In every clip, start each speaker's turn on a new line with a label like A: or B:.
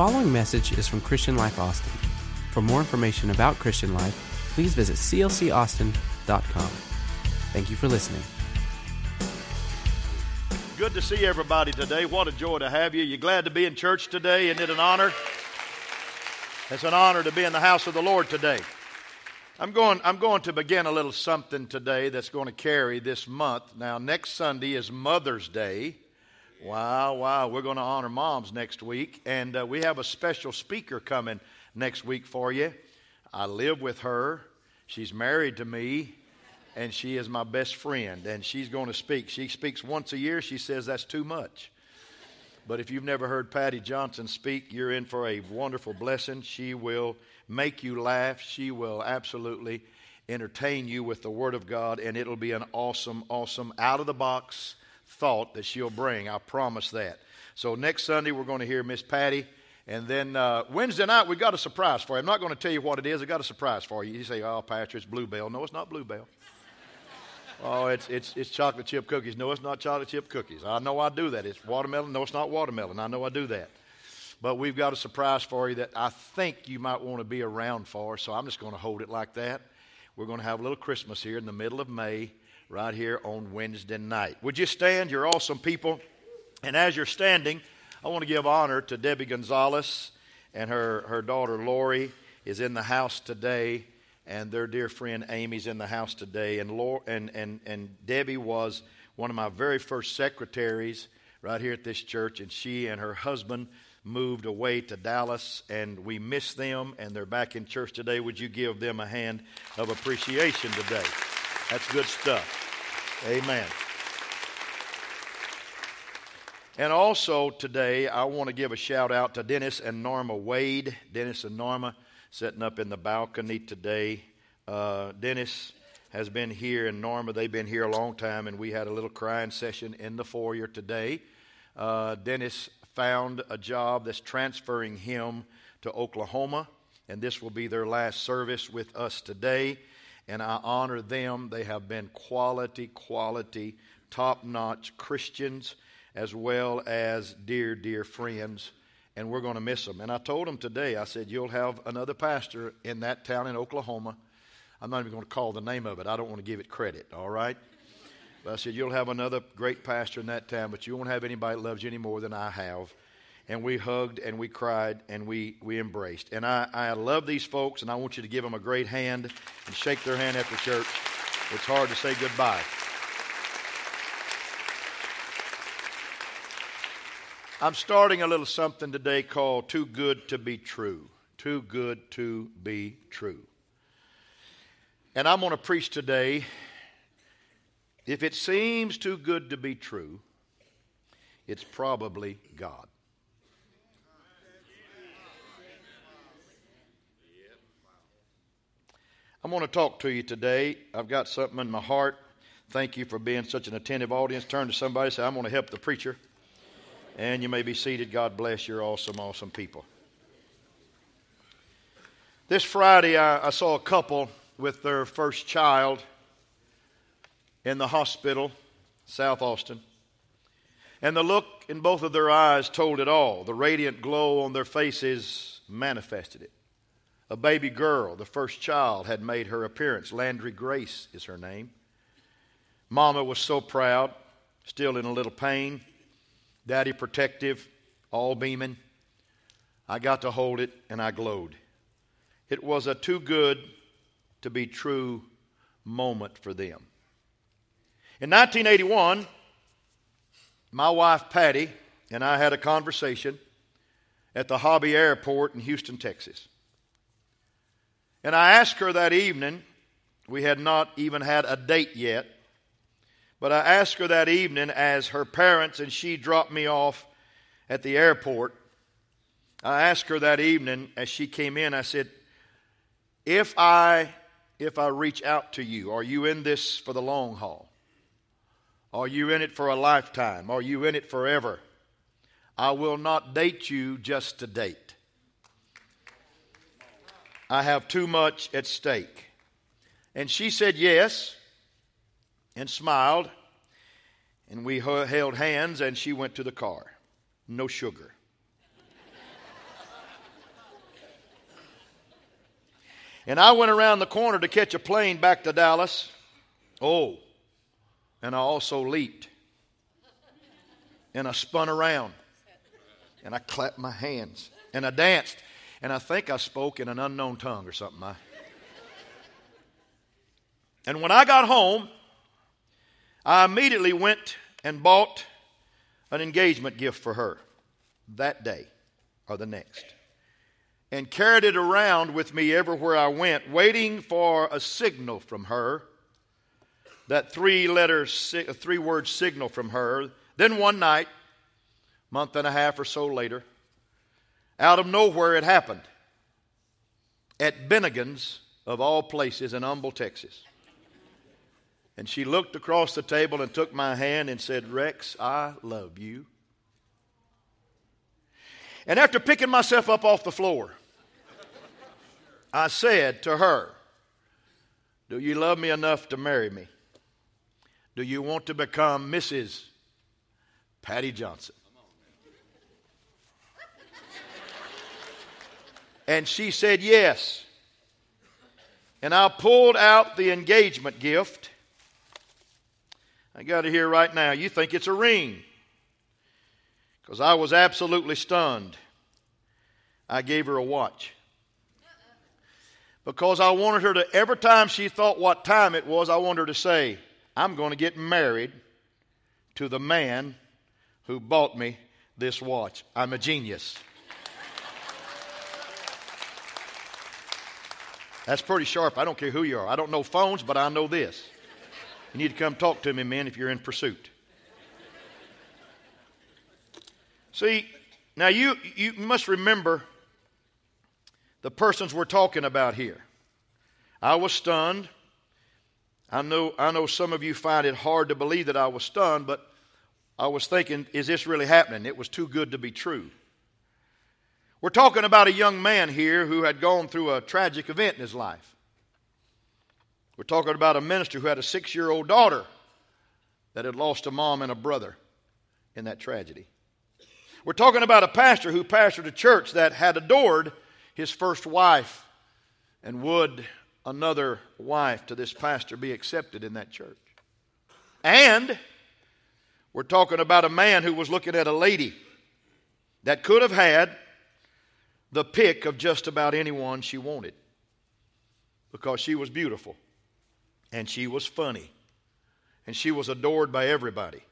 A: following message is from Christian Life Austin. For more information about Christian Life, please visit clcaustin.com. Thank you for listening.
B: Good to see everybody today. What a joy to have you. You're glad to be in church today? Isn't it an honor? It's an honor to be in the house of the Lord today. I'm going, I'm going to begin a little something today that's going to carry this month. Now, next Sunday is Mother's Day. Wow, wow. We're going to honor moms next week. And uh, we have a special speaker coming next week for you. I live with her. She's married to me, and she is my best friend. And she's going to speak. She speaks once a year. She says that's too much. But if you've never heard Patty Johnson speak, you're in for a wonderful blessing. She will make you laugh. She will absolutely entertain you with the Word of God, and it'll be an awesome, awesome, out of the box thought that she'll bring. I promise that. So next Sunday, we're going to hear Miss Patty. And then uh, Wednesday night, we got a surprise for you. I'm not going to tell you what it is. I got a surprise for you. You say, oh, Pastor, it's Bluebell. No, it's not Bluebell. oh, it's, it's, it's chocolate chip cookies. No, it's not chocolate chip cookies. I know I do that. It's watermelon. No, it's not watermelon. I know I do that. But we've got a surprise for you that I think you might want to be around for, so I'm just going to hold it like that. We're going to have a little Christmas here in the middle of May, right here on Wednesday night. Would you stand? You're awesome people. And as you're standing, I want to give honor to Debbie Gonzalez and her, her daughter Lori is in the house today, and their dear friend Amy's in the house today. And, Lori, and, and, and Debbie was one of my very first secretaries right here at this church, and she and her husband moved away to Dallas, and we miss them, and they're back in church today. Would you give them a hand of appreciation today? That's good stuff. Amen. And also today, I want to give a shout out to Dennis and Norma Wade. Dennis and Norma sitting up in the balcony today. Uh, Dennis has been here, and Norma, they've been here a long time, and we had a little crying session in the foyer today. Uh, Dennis found a job that's transferring him to Oklahoma, and this will be their last service with us today. And I honor them. They have been quality, quality, top notch Christians, as well as dear, dear friends. And we're going to miss them. And I told them today, I said, You'll have another pastor in that town in Oklahoma. I'm not even going to call the name of it, I don't want to give it credit, all right? But I said, You'll have another great pastor in that town, but you won't have anybody that loves you any more than I have. And we hugged and we cried and we, we embraced. And I, I love these folks, and I want you to give them a great hand and shake their hand after church. It's hard to say goodbye. I'm starting a little something today called Too Good to Be True. Too Good to Be True. And I'm going to preach today if it seems too good to be true, it's probably God. I'm going to talk to you today. I've got something in my heart. Thank you for being such an attentive audience. Turn to somebody and say, I'm going to help the preacher. And you may be seated. God bless. You're awesome, awesome people. This Friday, I, I saw a couple with their first child in the hospital, South Austin. And the look in both of their eyes told it all. The radiant glow on their faces manifested it. A baby girl, the first child, had made her appearance. Landry Grace is her name. Mama was so proud, still in a little pain. Daddy protective, all beaming. I got to hold it and I glowed. It was a too good to be true moment for them. In 1981, my wife Patty and I had a conversation at the Hobby Airport in Houston, Texas. And I asked her that evening, we had not even had a date yet, but I asked her that evening as her parents and she dropped me off at the airport. I asked her that evening as she came in, I said, if I if I reach out to you, are you in this for the long haul? Are you in it for a lifetime? Are you in it forever? I will not date you just to date. I have too much at stake. And she said yes and smiled. And we held hands and she went to the car. No sugar. and I went around the corner to catch a plane back to Dallas. Oh, and I also leaped. And I spun around. And I clapped my hands. And I danced. And I think I spoke in an unknown tongue or something. I... And when I got home, I immediately went and bought an engagement gift for her that day or the next and carried it around with me everywhere I went, waiting for a signal from her. That three letter, three word signal from her. Then one night, month and a half or so later, out of nowhere it happened at Bennigan's, of all places, in Humble, Texas. And she looked across the table and took my hand and said, Rex, I love you. And after picking myself up off the floor, I said to her, Do you love me enough to marry me? Do you want to become Mrs. Patty Johnson? And she said yes. And I pulled out the engagement gift. I got it here right now. You think it's a ring. Because I was absolutely stunned. I gave her a watch because I wanted her to, every time she thought what time it was, I wanted her to say, I'm going to get married to the man who bought me this watch. I'm a genius. That's pretty sharp. I don't care who you are. I don't know phones, but I know this. You need to come talk to me, man, if you're in pursuit. See, now you, you must remember the persons we're talking about here. I was stunned. I know, I know some of you find it hard to believe that I was stunned, but I was thinking, is this really happening? It was too good to be true. We're talking about a young man here who had gone through a tragic event in his life. We're talking about a minister who had a six year old daughter that had lost a mom and a brother in that tragedy. We're talking about a pastor who pastored a church that had adored his first wife, and would another wife to this pastor be accepted in that church? And we're talking about a man who was looking at a lady that could have had the pick of just about anyone she wanted because she was beautiful and she was funny and she was adored by everybody.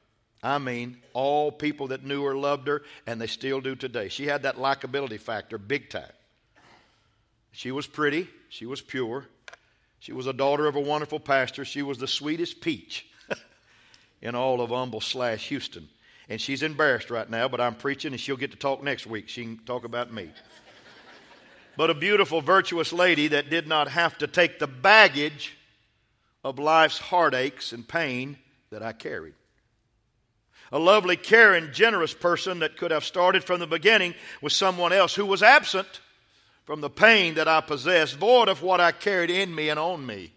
B: I mean, all people that knew her loved her, and they still do today. She had that likability factor big time. She was pretty, she was pure, she was a daughter of a wonderful pastor, she was the sweetest peach in all of Humble slash Houston. And she's embarrassed right now, but I'm preaching and she'll get to talk next week. She can talk about me. But a beautiful, virtuous lady that did not have to take the baggage of life's heartaches and pain that I carried. A lovely, caring, generous person that could have started from the beginning with someone else who was absent from the pain that I possessed, void of what I carried in me and on me.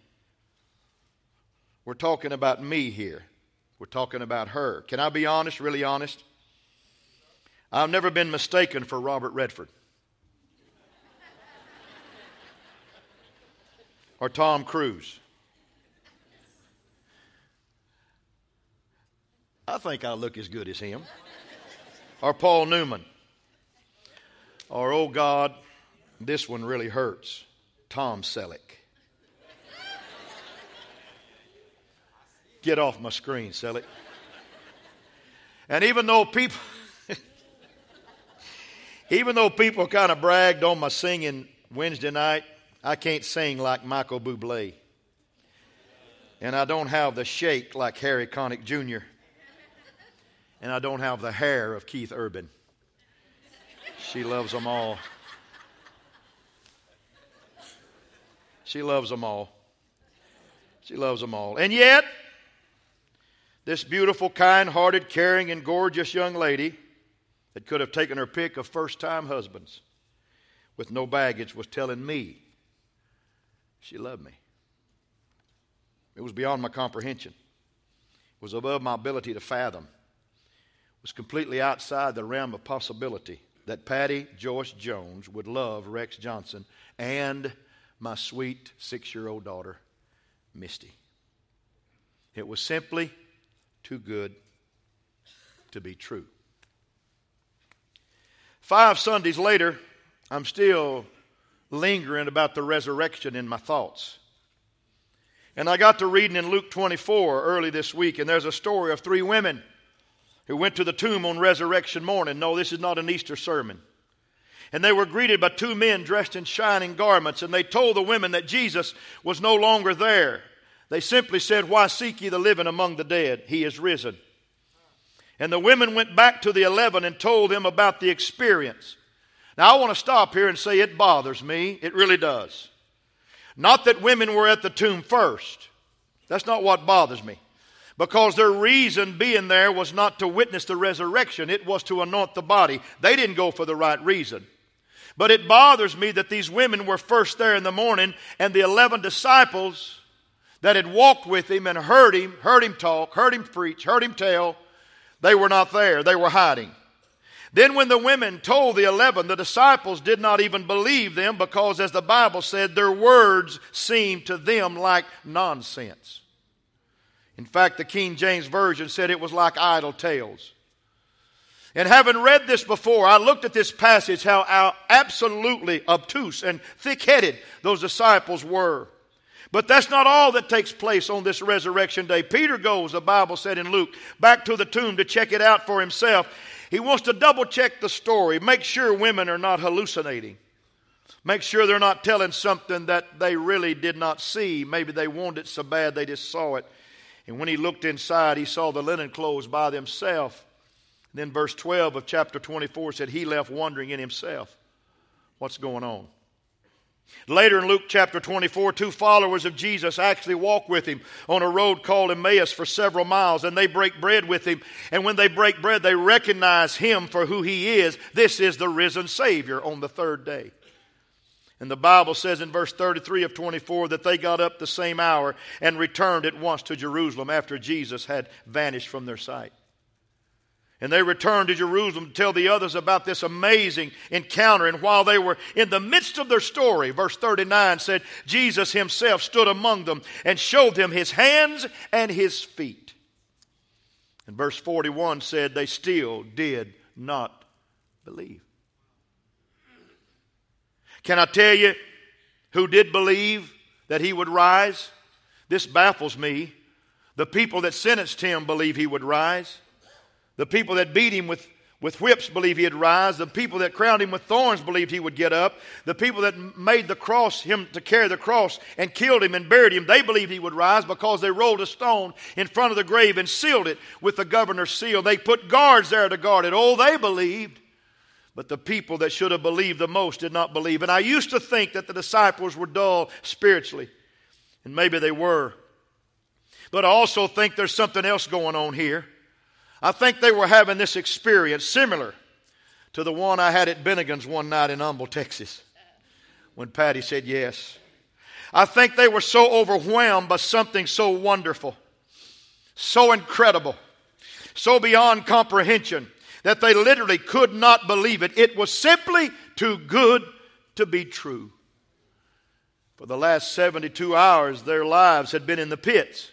B: We're talking about me here. We're talking about her. Can I be honest, really honest? I've never been mistaken for Robert Redford or Tom Cruise. I think I look as good as him. Or Paul Newman. Or, oh God, this one really hurts. Tom Selleck. Get off my screen, Selleck. And even though people, even though people kind of bragged on my singing Wednesday night, I can't sing like Michael Bublé. And I don't have the shake like Harry Connick Jr. And I don't have the hair of Keith Urban. She loves them all. She loves them all. She loves them all. And yet, this beautiful, kind hearted, caring, and gorgeous young lady that could have taken her pick of first time husbands with no baggage was telling me she loved me. It was beyond my comprehension, it was above my ability to fathom, it was completely outside the realm of possibility that Patty Joyce Jones would love Rex Johnson and my sweet six year old daughter, Misty. It was simply too good to be true. Five Sundays later, I'm still lingering about the resurrection in my thoughts. And I got to reading in Luke 24 early this week, and there's a story of three women who went to the tomb on resurrection morning. No, this is not an Easter sermon. And they were greeted by two men dressed in shining garments, and they told the women that Jesus was no longer there. They simply said, Why seek ye the living among the dead? He is risen. And the women went back to the eleven and told them about the experience. Now, I want to stop here and say it bothers me. It really does. Not that women were at the tomb first. That's not what bothers me. Because their reason being there was not to witness the resurrection, it was to anoint the body. They didn't go for the right reason. But it bothers me that these women were first there in the morning, and the 11 disciples that had walked with him and heard him, heard him talk, heard him preach, heard him tell, they were not there. They were hiding. Then, when the women told the eleven, the disciples did not even believe them because, as the Bible said, their words seemed to them like nonsense. In fact, the King James Version said it was like idle tales. And having read this before, I looked at this passage, how absolutely obtuse and thick headed those disciples were. But that's not all that takes place on this resurrection day. Peter goes, the Bible said in Luke, back to the tomb to check it out for himself. He wants to double check the story, make sure women are not hallucinating. Make sure they're not telling something that they really did not see. Maybe they wanted it so bad they just saw it. And when he looked inside, he saw the linen clothes by themselves. Then verse 12 of chapter 24 said, He left wondering in himself, What's going on? Later in Luke chapter 24, two followers of Jesus actually walk with him on a road called Emmaus for several miles, and they break bread with him. And when they break bread, they recognize him for who he is. This is the risen Savior on the third day. And the Bible says in verse 33 of 24 that they got up the same hour and returned at once to Jerusalem after Jesus had vanished from their sight. And they returned to Jerusalem to tell the others about this amazing encounter. And while they were in the midst of their story, verse 39 said, Jesus himself stood among them and showed them his hands and his feet. And verse 41 said, they still did not believe. Can I tell you who did believe that he would rise? This baffles me. The people that sentenced him believe he would rise. The people that beat him with, with whips believed he'd rise. The people that crowned him with thorns believed he would get up. The people that made the cross, him to carry the cross and killed him and buried him, they believed he would rise because they rolled a stone in front of the grave and sealed it with the governor's seal. They put guards there to guard it. Oh, they believed. But the people that should have believed the most did not believe. And I used to think that the disciples were dull spiritually. And maybe they were. But I also think there's something else going on here. I think they were having this experience similar to the one I had at Bennigan's one night in Humble, Texas, when Patty said yes. I think they were so overwhelmed by something so wonderful, so incredible, so beyond comprehension that they literally could not believe it. It was simply too good to be true. For the last 72 hours, their lives had been in the pits.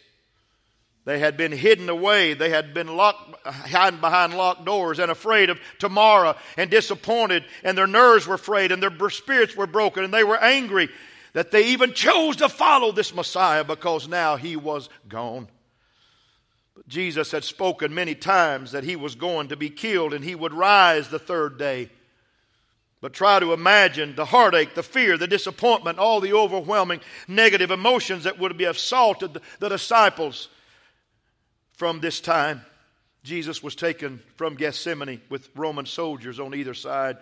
B: They had been hidden away. They had been locked, hiding behind locked doors and afraid of tomorrow and disappointed, and their nerves were frayed and their spirits were broken, and they were angry that they even chose to follow this Messiah because now he was gone. But Jesus had spoken many times that he was going to be killed and he would rise the third day. But try to imagine the heartache, the fear, the disappointment, all the overwhelming negative emotions that would be assaulted the disciples from this time, Jesus was taken from Gethsemane with Roman soldiers on either side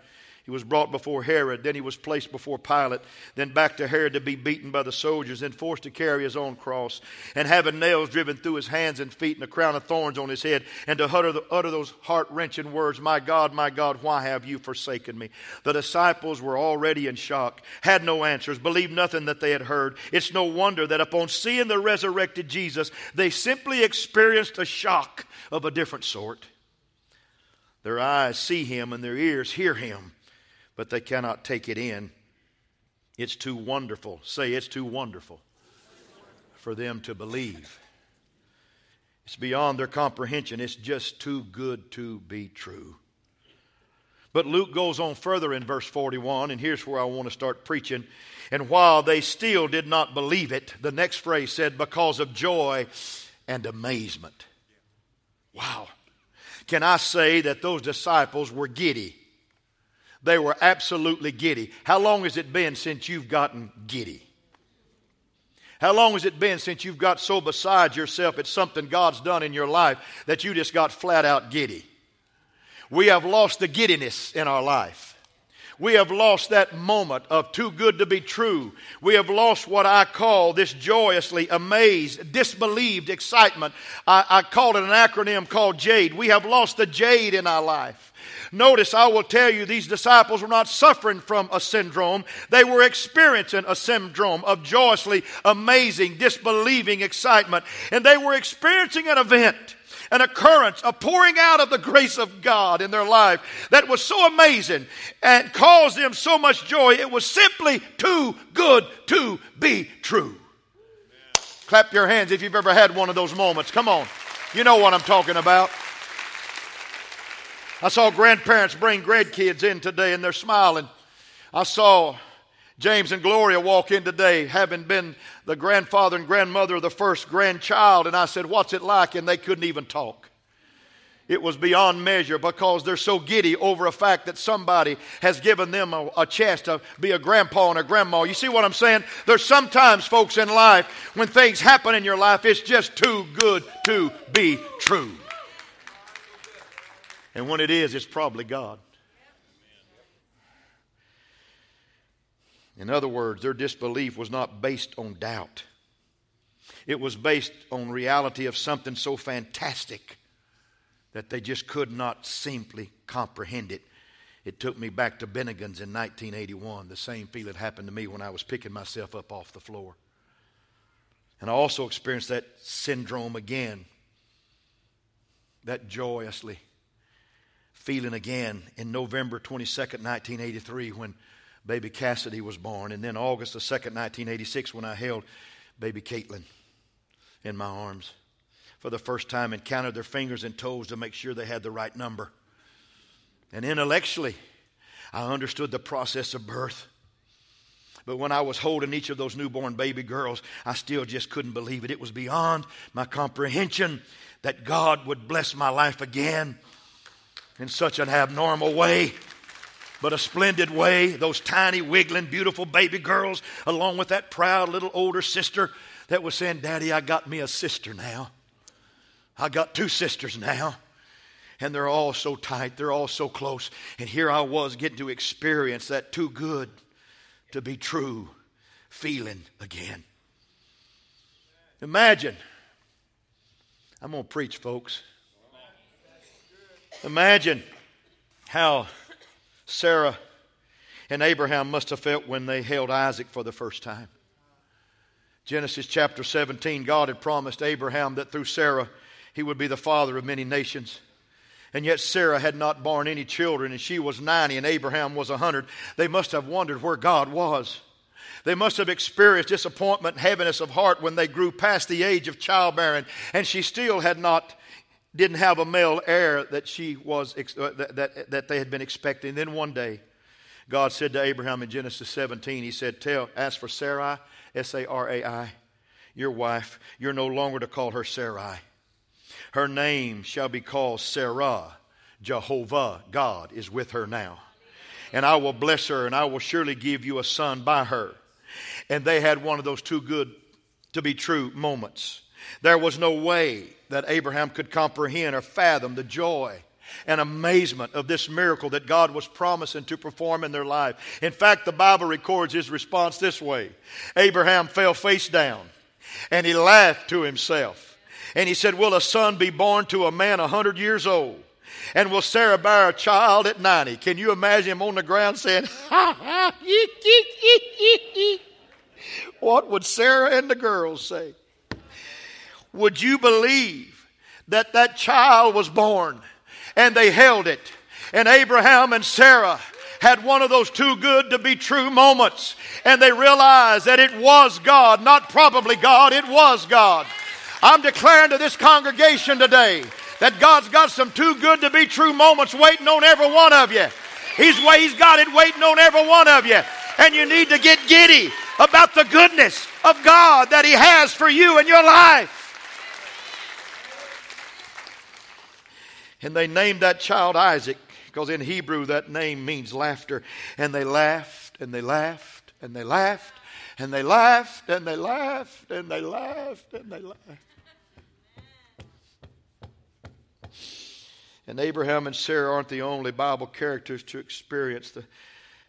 B: he was brought before Herod, then he was placed before Pilate, then back to Herod to be beaten by the soldiers, then forced to carry his own cross, and having nails driven through his hands and feet and a crown of thorns on his head, and to utter, the, utter those heart wrenching words, My God, my God, why have you forsaken me? The disciples were already in shock, had no answers, believed nothing that they had heard. It's no wonder that upon seeing the resurrected Jesus, they simply experienced a shock of a different sort. Their eyes see him and their ears hear him but they cannot take it in. It's too wonderful. Say, it's too wonderful for them to believe. It's beyond their comprehension. It's just too good to be true. But Luke goes on further in verse 41, and here's where I want to start preaching. And while they still did not believe it, the next phrase said, because of joy and amazement. Wow. Can I say that those disciples were giddy? They were absolutely giddy. How long has it been since you've gotten giddy? How long has it been since you've got so beside yourself at something God's done in your life that you just got flat out giddy? We have lost the giddiness in our life. We have lost that moment of too good to be true. We have lost what I call this joyously amazed, disbelieved excitement. I, I called it an acronym called JADE. We have lost the JADE in our life. Notice, I will tell you, these disciples were not suffering from a syndrome. They were experiencing a syndrome of joyously amazing, disbelieving excitement. And they were experiencing an event an occurrence, a pouring out of the grace of God in their life that was so amazing and caused them so much joy. It was simply too good to be true. Clap your hands if you've ever had one of those moments. Come on. You know what I'm talking about. I saw grandparents bring grandkids in today and they're smiling. I saw James and Gloria walk in today, having been the grandfather and grandmother of the first grandchild, and I said, What's it like? And they couldn't even talk. It was beyond measure because they're so giddy over a fact that somebody has given them a, a, chance to be a grandpa and a grandma. You see what I'm saying? There's sometimes, folks, in life, when things happen in your life, it's just too good to be true. And when it is, it's probably God. In other words, their disbelief was not based on doubt. It was based on reality of something so fantastic that they just could not simply comprehend it. It took me back to Bennigan's in 1981. The same feeling happened to me when I was picking myself up off the floor. And I also experienced that syndrome again, that joyously feeling again in November 22nd, 1983, when baby Cassidy was born, and then August the 2nd, 1986, when I held baby Caitlin in my arms. For the first time, and counted their fingers and toes to make sure they had the right number. And intellectually, I understood the process of birth. But when I was holding each of those newborn baby girls, I still just couldn't believe it. It was beyond my comprehension that God would bless my life again in such an abnormal way, but a splendid way. Those tiny, wiggling, beautiful baby girls, along with that proud little older sister that was saying, Daddy, I got me a sister now. I got two sisters now. And they're all so tight, they're all so close. And here I was getting to experience that too good to be true feeling again. Imagine. I'm going to preach, folks. Imagine how Sarah and Abraham must have felt when they held Isaac for the first time. Genesis chapter 17, God had promised Abraham that through Sarah he would be the father of many nations. And yet Sarah had not borne any children, and she was 90, and Abraham was 100. They must have wondered where God was. They must have experienced disappointment and heaviness of heart when they grew past the age of childbearing, and she still had not didn't have a male heir that she was uh, that, that, that they had been expecting. Then one day, God said to Abraham in Genesis 17, He said, Tell, ask for Sarai, S A R A I, your wife. You're no longer to call her Sarai. Her name shall be called Sarah. Jehovah, God, is with her now. And I will bless her, and I will surely give you a son by her. And they had one of those too good to be true moments. There was no way that Abraham could comprehend or fathom the joy and amazement of this miracle that God was promising to perform in their life. In fact, the Bible records his response this way Abraham fell face down and he laughed to himself. And he said, Will a son be born to a man a hundred years old? And will Sarah bear a child at 90? Can you imagine him on the ground saying, ha ha, What would Sarah and the girls say? Would you believe that that child was born and they held it? And Abraham and Sarah had one of those too good to be true moments. And they realized that it was God, not probably God, it was God. I'm declaring to this congregation today that God's got some too good to be true moments waiting on every one of you. He's, he's got it waiting on every one of you. And you need to get giddy about the goodness of God that He has for you in your life. And they named that child Isaac because in Hebrew that name means laughter. And they laughed and they laughed and they laughed and they laughed and they laughed and they laughed and they laughed. And Abraham and Sarah aren't the only Bible characters to experience the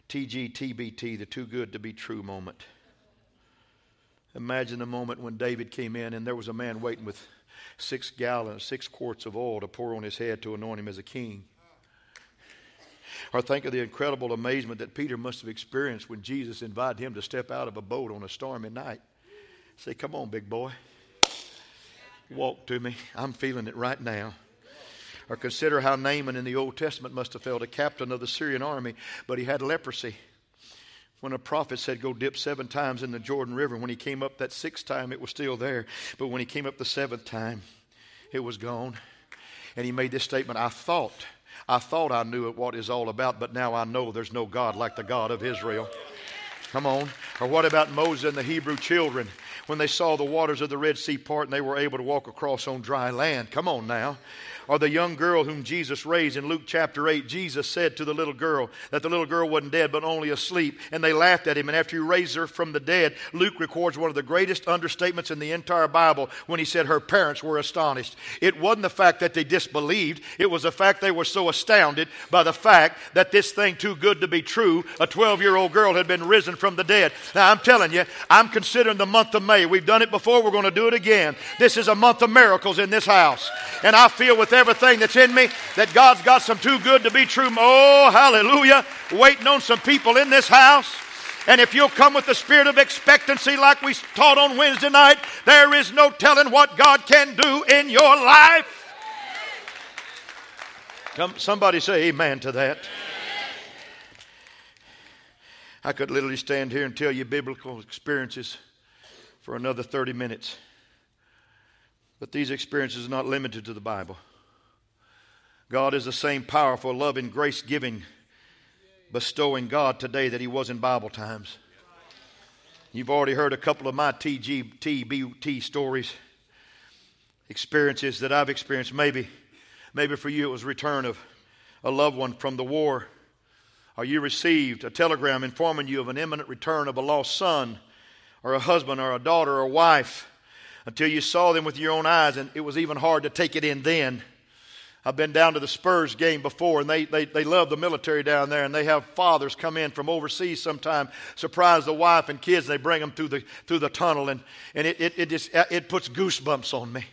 B: TGTBT, the too good to be true moment. Imagine the moment when David came in and there was a man waiting with six gallons, six quarts of oil to pour on his head to anoint him as a king. Or think of the incredible amazement that Peter must have experienced when Jesus invited him to step out of a boat on a stormy night. Say, come on, big boy. Walk to me. I'm feeling it right now. Or consider how Naaman in the Old Testament must have felt a captain of the Syrian army, but he had leprosy. When a prophet said, Go dip seven times in the Jordan River, when he came up that sixth time, it was still there. But when he came up the seventh time, it was gone. And he made this statement I thought, I thought I knew what it's all about, but now I know there's no God like the God of Israel. Come on. Or what about Moses and the Hebrew children when they saw the waters of the Red Sea part and they were able to walk across on dry land? Come on now or the young girl whom Jesus raised in Luke chapter 8. Jesus said to the little girl that the little girl wasn't dead but only asleep, and they laughed at him. And after he raised her from the dead, Luke records one of the greatest understatements in the entire Bible when he said her parents were astonished. It wasn't the fact that they disbelieved, it was the fact they were so astounded by the fact that this thing too good to be true, a 12 year old girl had been risen from the dead. Now, I'm telling you, I'm considering the month of May. We've done it before, we're going to do it again. This is a month of miracles in this house. And I feel with everything that's in me that God's got some too good to be true. Oh, hallelujah. Waiting on some people in this house. And if you'll come with the spirit of expectancy, like we taught on Wednesday night, there is no telling what God can do in your life. Come, somebody say amen to that. I could literally stand here and tell you biblical experiences for another 30 minutes. But these experiences are not limited to the Bible. God is the same powerful, loving, grace giving, bestowing God today that He was in Bible times. You've already heard a couple of my TGTBT stories, experiences that I've experienced. Maybe, maybe for you it was return of a loved one from the war, or you received a telegram informing you of an imminent return of a lost son, or a husband, or a daughter, or a wife until you saw them with your own eyes, and it was even hard to take it in then. I've been down to the Spurs game before, and they, they, they love the military down there, and they have fathers come in from overseas sometime, surprise the wife and kids, and they bring them through the, through the tunnel, and, and it, it, it, just, it puts goosebumps on me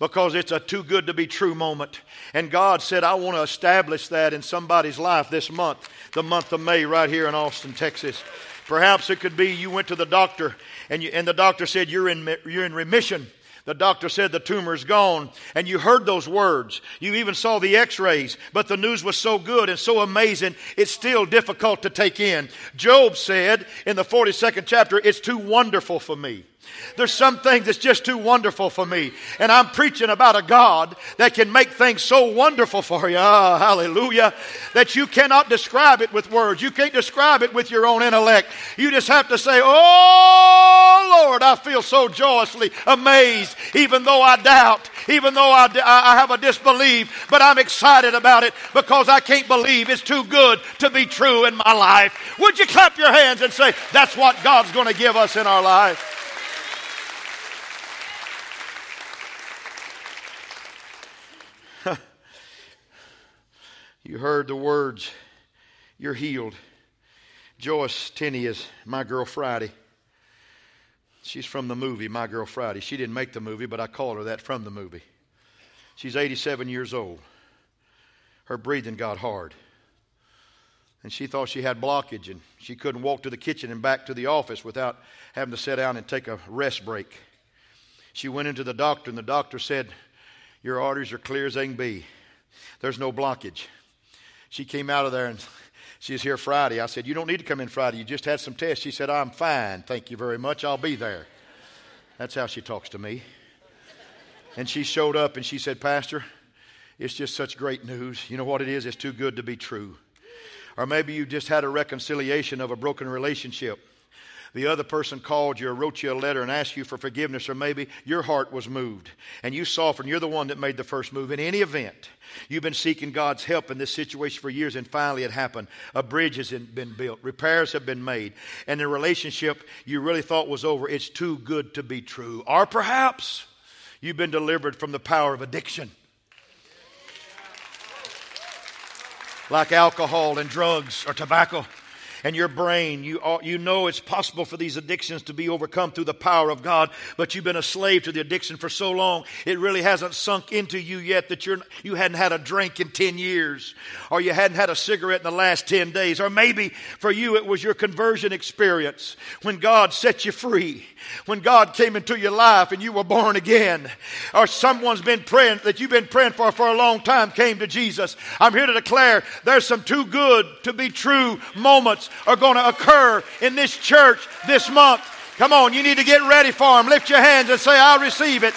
B: because it's a too good to be true moment. And God said, I want to establish that in somebody's life this month, the month of May, right here in Austin, Texas. Perhaps it could be you went to the doctor and, you, and the doctor said, you're in, you're in remission. The doctor said the tumor's gone, and you heard those words. You even saw the x rays, but the news was so good and so amazing, it's still difficult to take in. Job said in the 42nd chapter, It's too wonderful for me. There's some things that's just too wonderful for me. And I'm preaching about a God that can make things so wonderful for you. Oh, hallelujah. That you cannot describe it with words. You can't describe it with your own intellect. You just have to say, Oh, Lord, I feel so joyously amazed, even though I doubt, even though I, I have a disbelief. But I'm excited about it because I can't believe it's too good to be true in my life. Would you clap your hands and say, That's what God's going to give us in our life? You heard the words, You're healed. Joyce Tenney is my girl Friday. She's from the movie My Girl Friday. She didn't make the movie, but I call her that from the movie. She's 87 years old. Her breathing got hard. And she thought she had blockage and she couldn't walk to the kitchen and back to the office without having to sit down and take a rest break. She went into the doctor, and the doctor said, Your arteries are clear as they can be. There's no blockage she came out of there and She's here Friday. I said, You don't need to come in Friday. You just had some tests. She said, I'm fine. Thank you very much. I'll be there. That's how she talks to me. And she showed up and she said, Pastor, it's just such great news. You know what it is? It's too good to be true. Or maybe you just had a reconciliation of a broken relationship. The other person called you or wrote you a letter and asked you for forgiveness, or maybe your heart was moved and you softened. You're the one that made the first move. In any event, you've been seeking God's help in this situation for years, and finally it happened. A bridge has been built, repairs have been made, and the relationship you really thought was over, it's too good to be true. Or perhaps you've been delivered from the power of addiction. like alcohol and drugs or tobacco and your brain. You, you know it's possible for these addictions to be overcome through the power of God, but you've been a slave to the addiction for so long, it really hasn't sunk into you yet that you're, you hadn't had a drink in 10 years, or you hadn't had a cigarette in the last 10 days, or maybe for you it was your conversion experience when God set you free, when God came into your life and you were born again, or someone's been praying that you've been praying for for a long time came to Jesus. I'm here to declare there's some too good to be true moments are going to occur in this church this month. Come on, you need to get ready for them. Lift your hands and say, I receive it.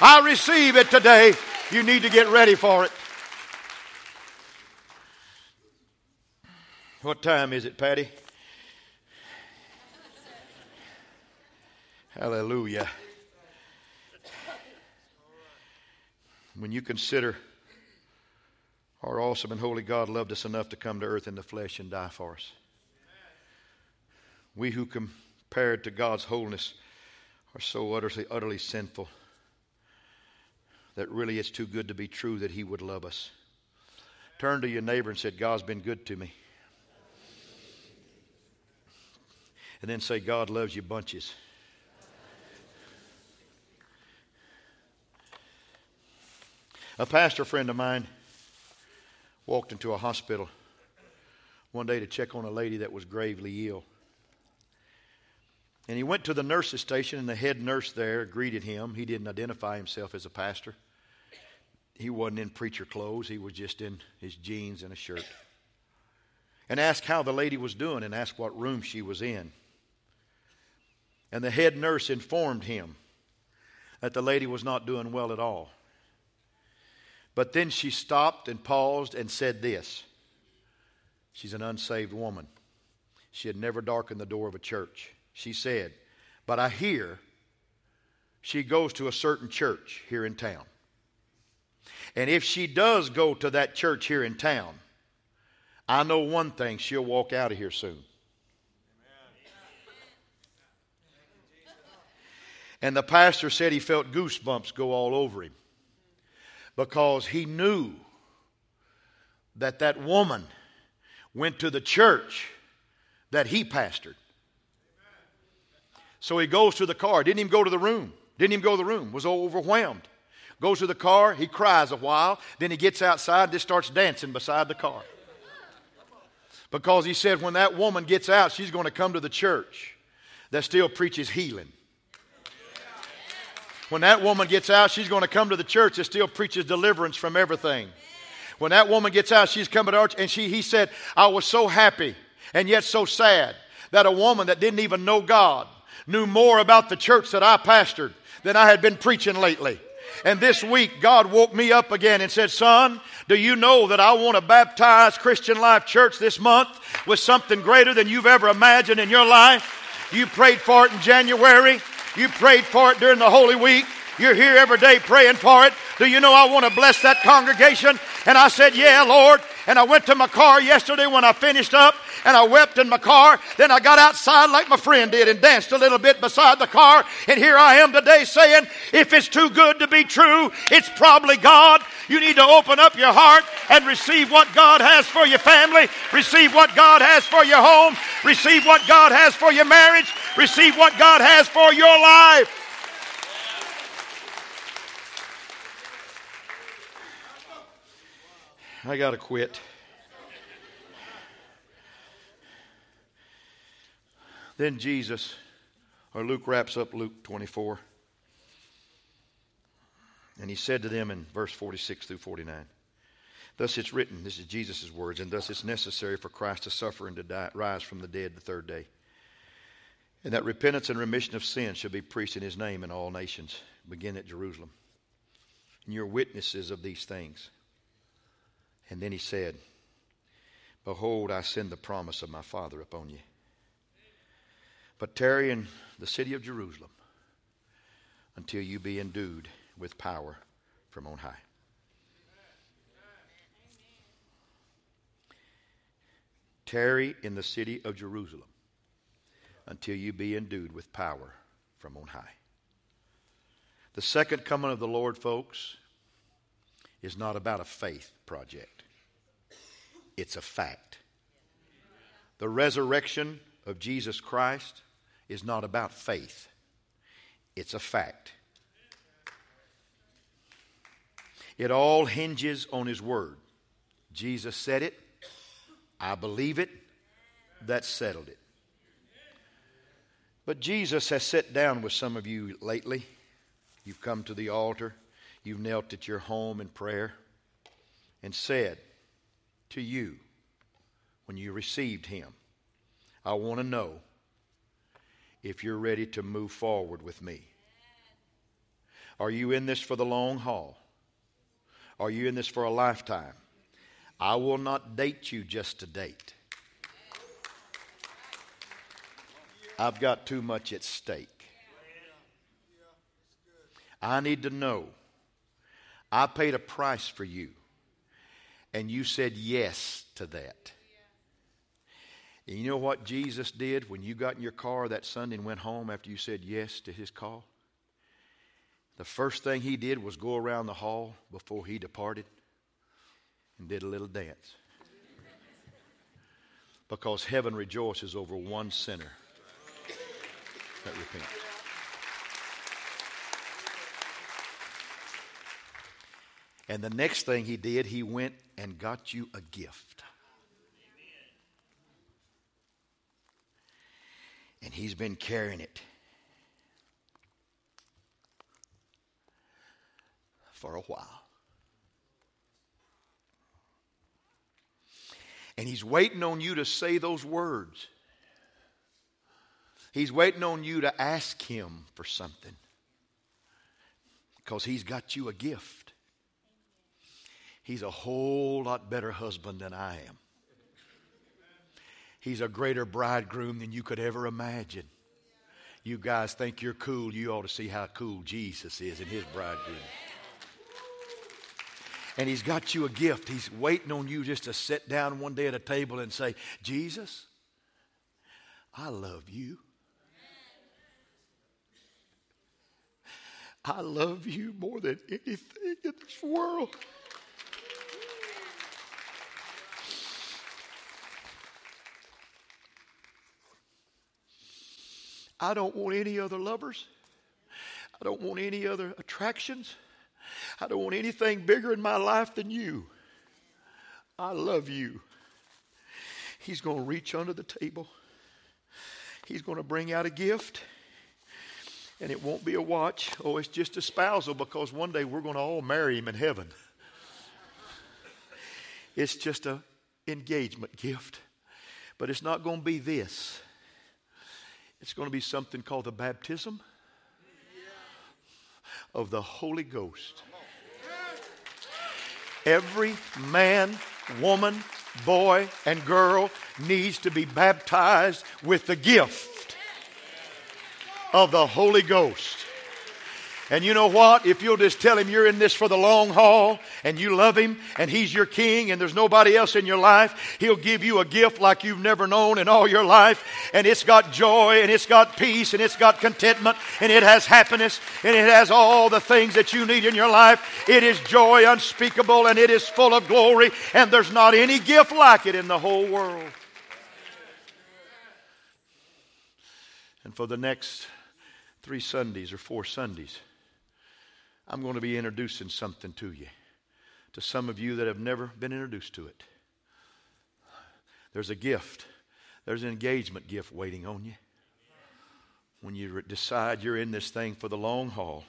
B: I receive it today. You need to get ready for it. What time is it, Patty? Hallelujah. When you consider our awesome and holy God loved us enough to come to earth in the flesh and die for us. We who compared to God's holiness are so utterly, utterly sinful that really it's too good to be true that He would love us. Turn to your neighbor and say, God's been good to me. And then say, God loves you bunches. A pastor friend of mine walked into a hospital one day to check on a lady that was gravely ill. And he went to the nurse's station, and the head nurse there greeted him. He didn't identify himself as a pastor. He wasn't in preacher clothes, he was just in his jeans and a shirt. And asked how the lady was doing and asked what room she was in. And the head nurse informed him that the lady was not doing well at all. But then she stopped and paused and said this She's an unsaved woman. She had never darkened the door of a church she said. But I hear she goes to a certain church here in town. And if she does go to that church here in town, I know one thing she'll walk out of here soon. And the pastor said he felt goosebumps go all over him because he knew that that woman went to the church that he pastored. So he goes to the car. Didn't even go to the room. Didn't even go to the room. Was overwhelmed. Goes to the car. He cries a while. Then he gets outside and just starts dancing beside the car. Because he said when that woman gets out, she's going to come to the church that still preaches healing. When that woman gets out, she's going to come to the church that still preaches deliverance from everything. When that woman gets out, she's coming to church, and she, he said, I was so happy and yet so sad that a woman that didn't even know God knew more about the church that I pastored than I had been preaching lately. And this week, God woke me up again and said, Son, do you know that I want to baptize Christian Life Church this month with something greater than you've ever imagined in your life? You prayed for it in January. You prayed for it during the Holy Week. You're here every day praying for it. Do you know I want to bless that congregation? And I said, Yeah, Lord. And I went to my car yesterday when I finished up and I wept in my car. Then I got outside like my friend did and danced a little bit beside the car. And here I am today saying, if it's too good to be true, it's probably God. You need to open up your heart and receive what God has for your family, receive what God has for your home, receive what God has for your marriage, receive what God has for your life. I got to quit. Then Jesus, or Luke wraps up Luke 24. And he said to them in verse 46 through 49 Thus it's written, this is Jesus' words, and thus it's necessary for Christ to suffer and to die, rise from the dead the third day. And that repentance and remission of sins shall be preached in his name in all nations, begin at Jerusalem. And you're witnesses of these things. And then he said, Behold, I send the promise of my Father upon you. But tarry in the city of Jerusalem until you be endued with power from on high. Tarry in the city of Jerusalem until you be endued with power from on high. The second coming of the Lord, folks, is not about a faith project, it's a fact. The resurrection of Jesus Christ is not about faith, it's a fact. It all hinges on His Word. Jesus said it, I believe it, that settled it. But Jesus has sat down with some of you lately. You've come to the altar, you've knelt at your home in prayer, and said to you when you received Him, I want to know if you're ready to move forward with me. Are you in this for the long haul? Are you in this for a lifetime? I will not date you just to date. I've got too much at stake. I need to know. I paid a price for you, and you said yes to that. And you know what Jesus did when you got in your car that Sunday and went home after you said yes to his call? The first thing he did was go around the hall before he departed and did a little dance. Because heaven rejoices over one sinner that repents. And the next thing he did, he went and got you a gift. And he's been carrying it for a while. And he's waiting on you to say those words. He's waiting on you to ask him for something because he's got you a gift. He's a whole lot better husband than I am. He's a greater bridegroom than you could ever imagine. You guys think you're cool, you ought to see how cool Jesus is in his bridegroom and He's got you a gift. He's waiting on you just to sit down one day at a table and say, Jesus, I love you. I love you more than anything in this world. I don't want any other lovers. I don't want any other attractions. I don't want anything bigger in my life than you. I love you. He's going to reach under the table. He's going to bring out a gift. And it won't be a watch. Oh, it's just a spousal because one day we're going to all marry him in heaven. It's just a engagement gift. But it's not going to be this. It's going to be something called the baptism of the Holy Ghost. Every man, woman, boy, and girl needs to be baptized with the gift of the Holy Ghost. And you know what? If you'll just tell him you're in this for the long haul and you love him and he's your king and there's nobody else in your life, he'll give you a gift like you've never known in all your life. And it's got joy and it's got peace and it's got contentment and it has happiness and it has all the things that you need in your life. It is joy unspeakable and it is full of glory and there's not any gift like it in the whole world. And for the next three Sundays or four Sundays, I'm going to be introducing something to you, to some of you that have never been introduced to it. There's a gift, there's an engagement gift waiting on you. When you decide you're in this thing for the long haul,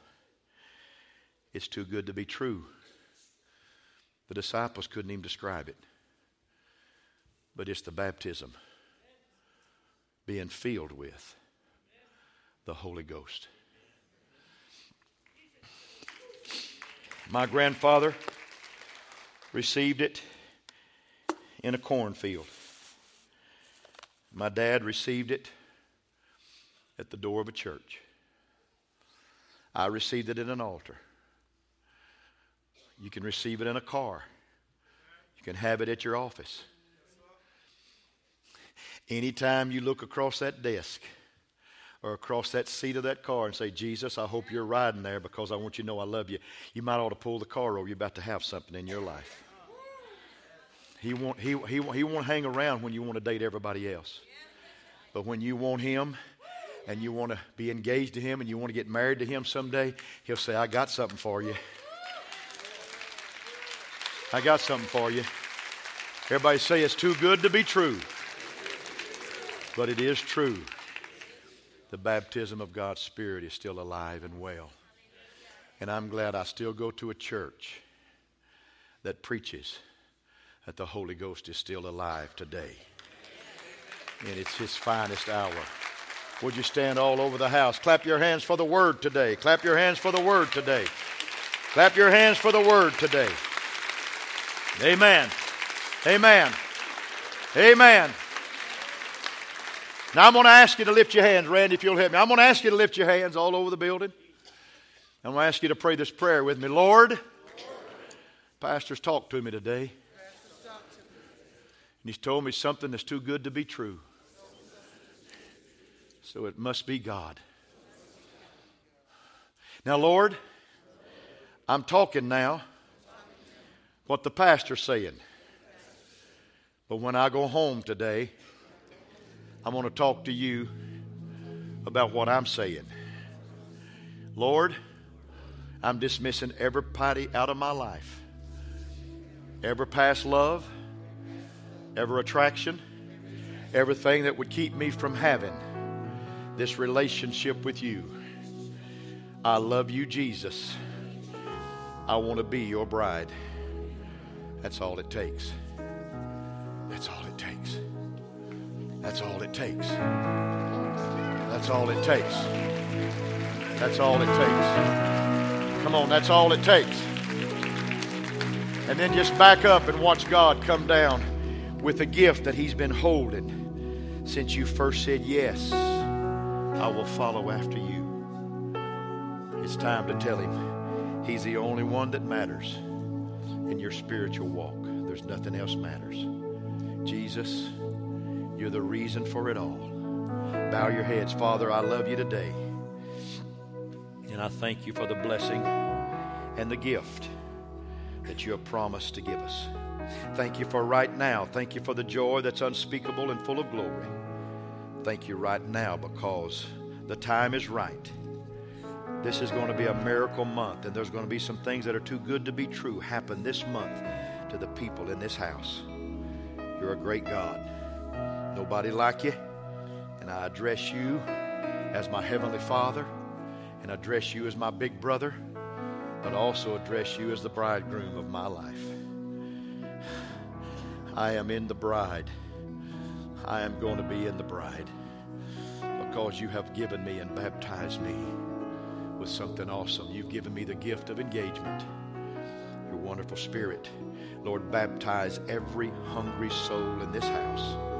B: it's too good to be true. The disciples couldn't even describe it. But it's the baptism being filled with the Holy Ghost. My grandfather received it in a cornfield. My dad received it at the door of a church. I received it at an altar. You can receive it in a car. You can have it at your office. Anytime you look across that desk or across that seat of that car and say, Jesus, I hope you're riding there because I want you to know I love you, you might ought to pull the car over. You're about to have something in your life. He won't, he, he, he won't hang around when you want to date everybody else. But when you want him and you want to be engaged to him and you want to get married to him someday, he'll say, I got something for you. I got something for you. Everybody say it's too good to be true. But it is true. The baptism of God's Spirit is still alive and well. And I'm glad I still go to a church that preaches that the Holy Ghost is still alive today. And it's his finest hour. Would you stand all over the house? Clap your hands for the word today. Clap your hands for the word today. Clap your hands for the word today. Amen. Amen. Amen. Now I'm going to ask you to lift your hands, Randy, if you'll help me. I'm going to ask you to lift your hands all over the building. I'm going to ask you to pray this prayer with me. Lord, Pastor's talked to me today. And he's told me something that's too good to be true. So it must be God. Now, Lord, I'm talking now what the pastor's saying. But when I go home today, I'm going to talk to you about what I'm saying. Lord, I'm dismissing every out of my life, every past love, every attraction, everything that would keep me from having this relationship with you. I love you, Jesus. I want to be your bride. That's all it takes. That's all. That's all it takes. That's all it takes. That's all it takes. Come on, that's all it takes. And then just back up and watch God come down with a gift that He's been holding since you first said, Yes, I will follow after you. It's time to tell Him He's the only one that matters in your spiritual walk. There's nothing else matters. Jesus, you're the reason for it all. Bow your heads. Father, I love you today. And I thank you for the blessing and the gift that you have promised to give us. Thank you for right now. Thank you for the joy that's unspeakable and full of glory. Thank you right now because the time is right. This is going to be a miracle month, and there's going to be some things that are too good to be true happen this month to the people in this house. You're a great God. Nobody like you. And I address you as my Heavenly Father, and address you as my big brother, but also address you as the bridegroom of my life. I am in the bride. I am going to be in the bride because you have given me and baptized me with something awesome. You've given me the gift of engagement, your wonderful spirit. Lord, baptize every hungry soul in this house.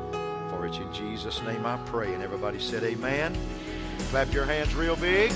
B: For it's in Jesus' name I pray. And everybody said, Amen. Clap your hands real big.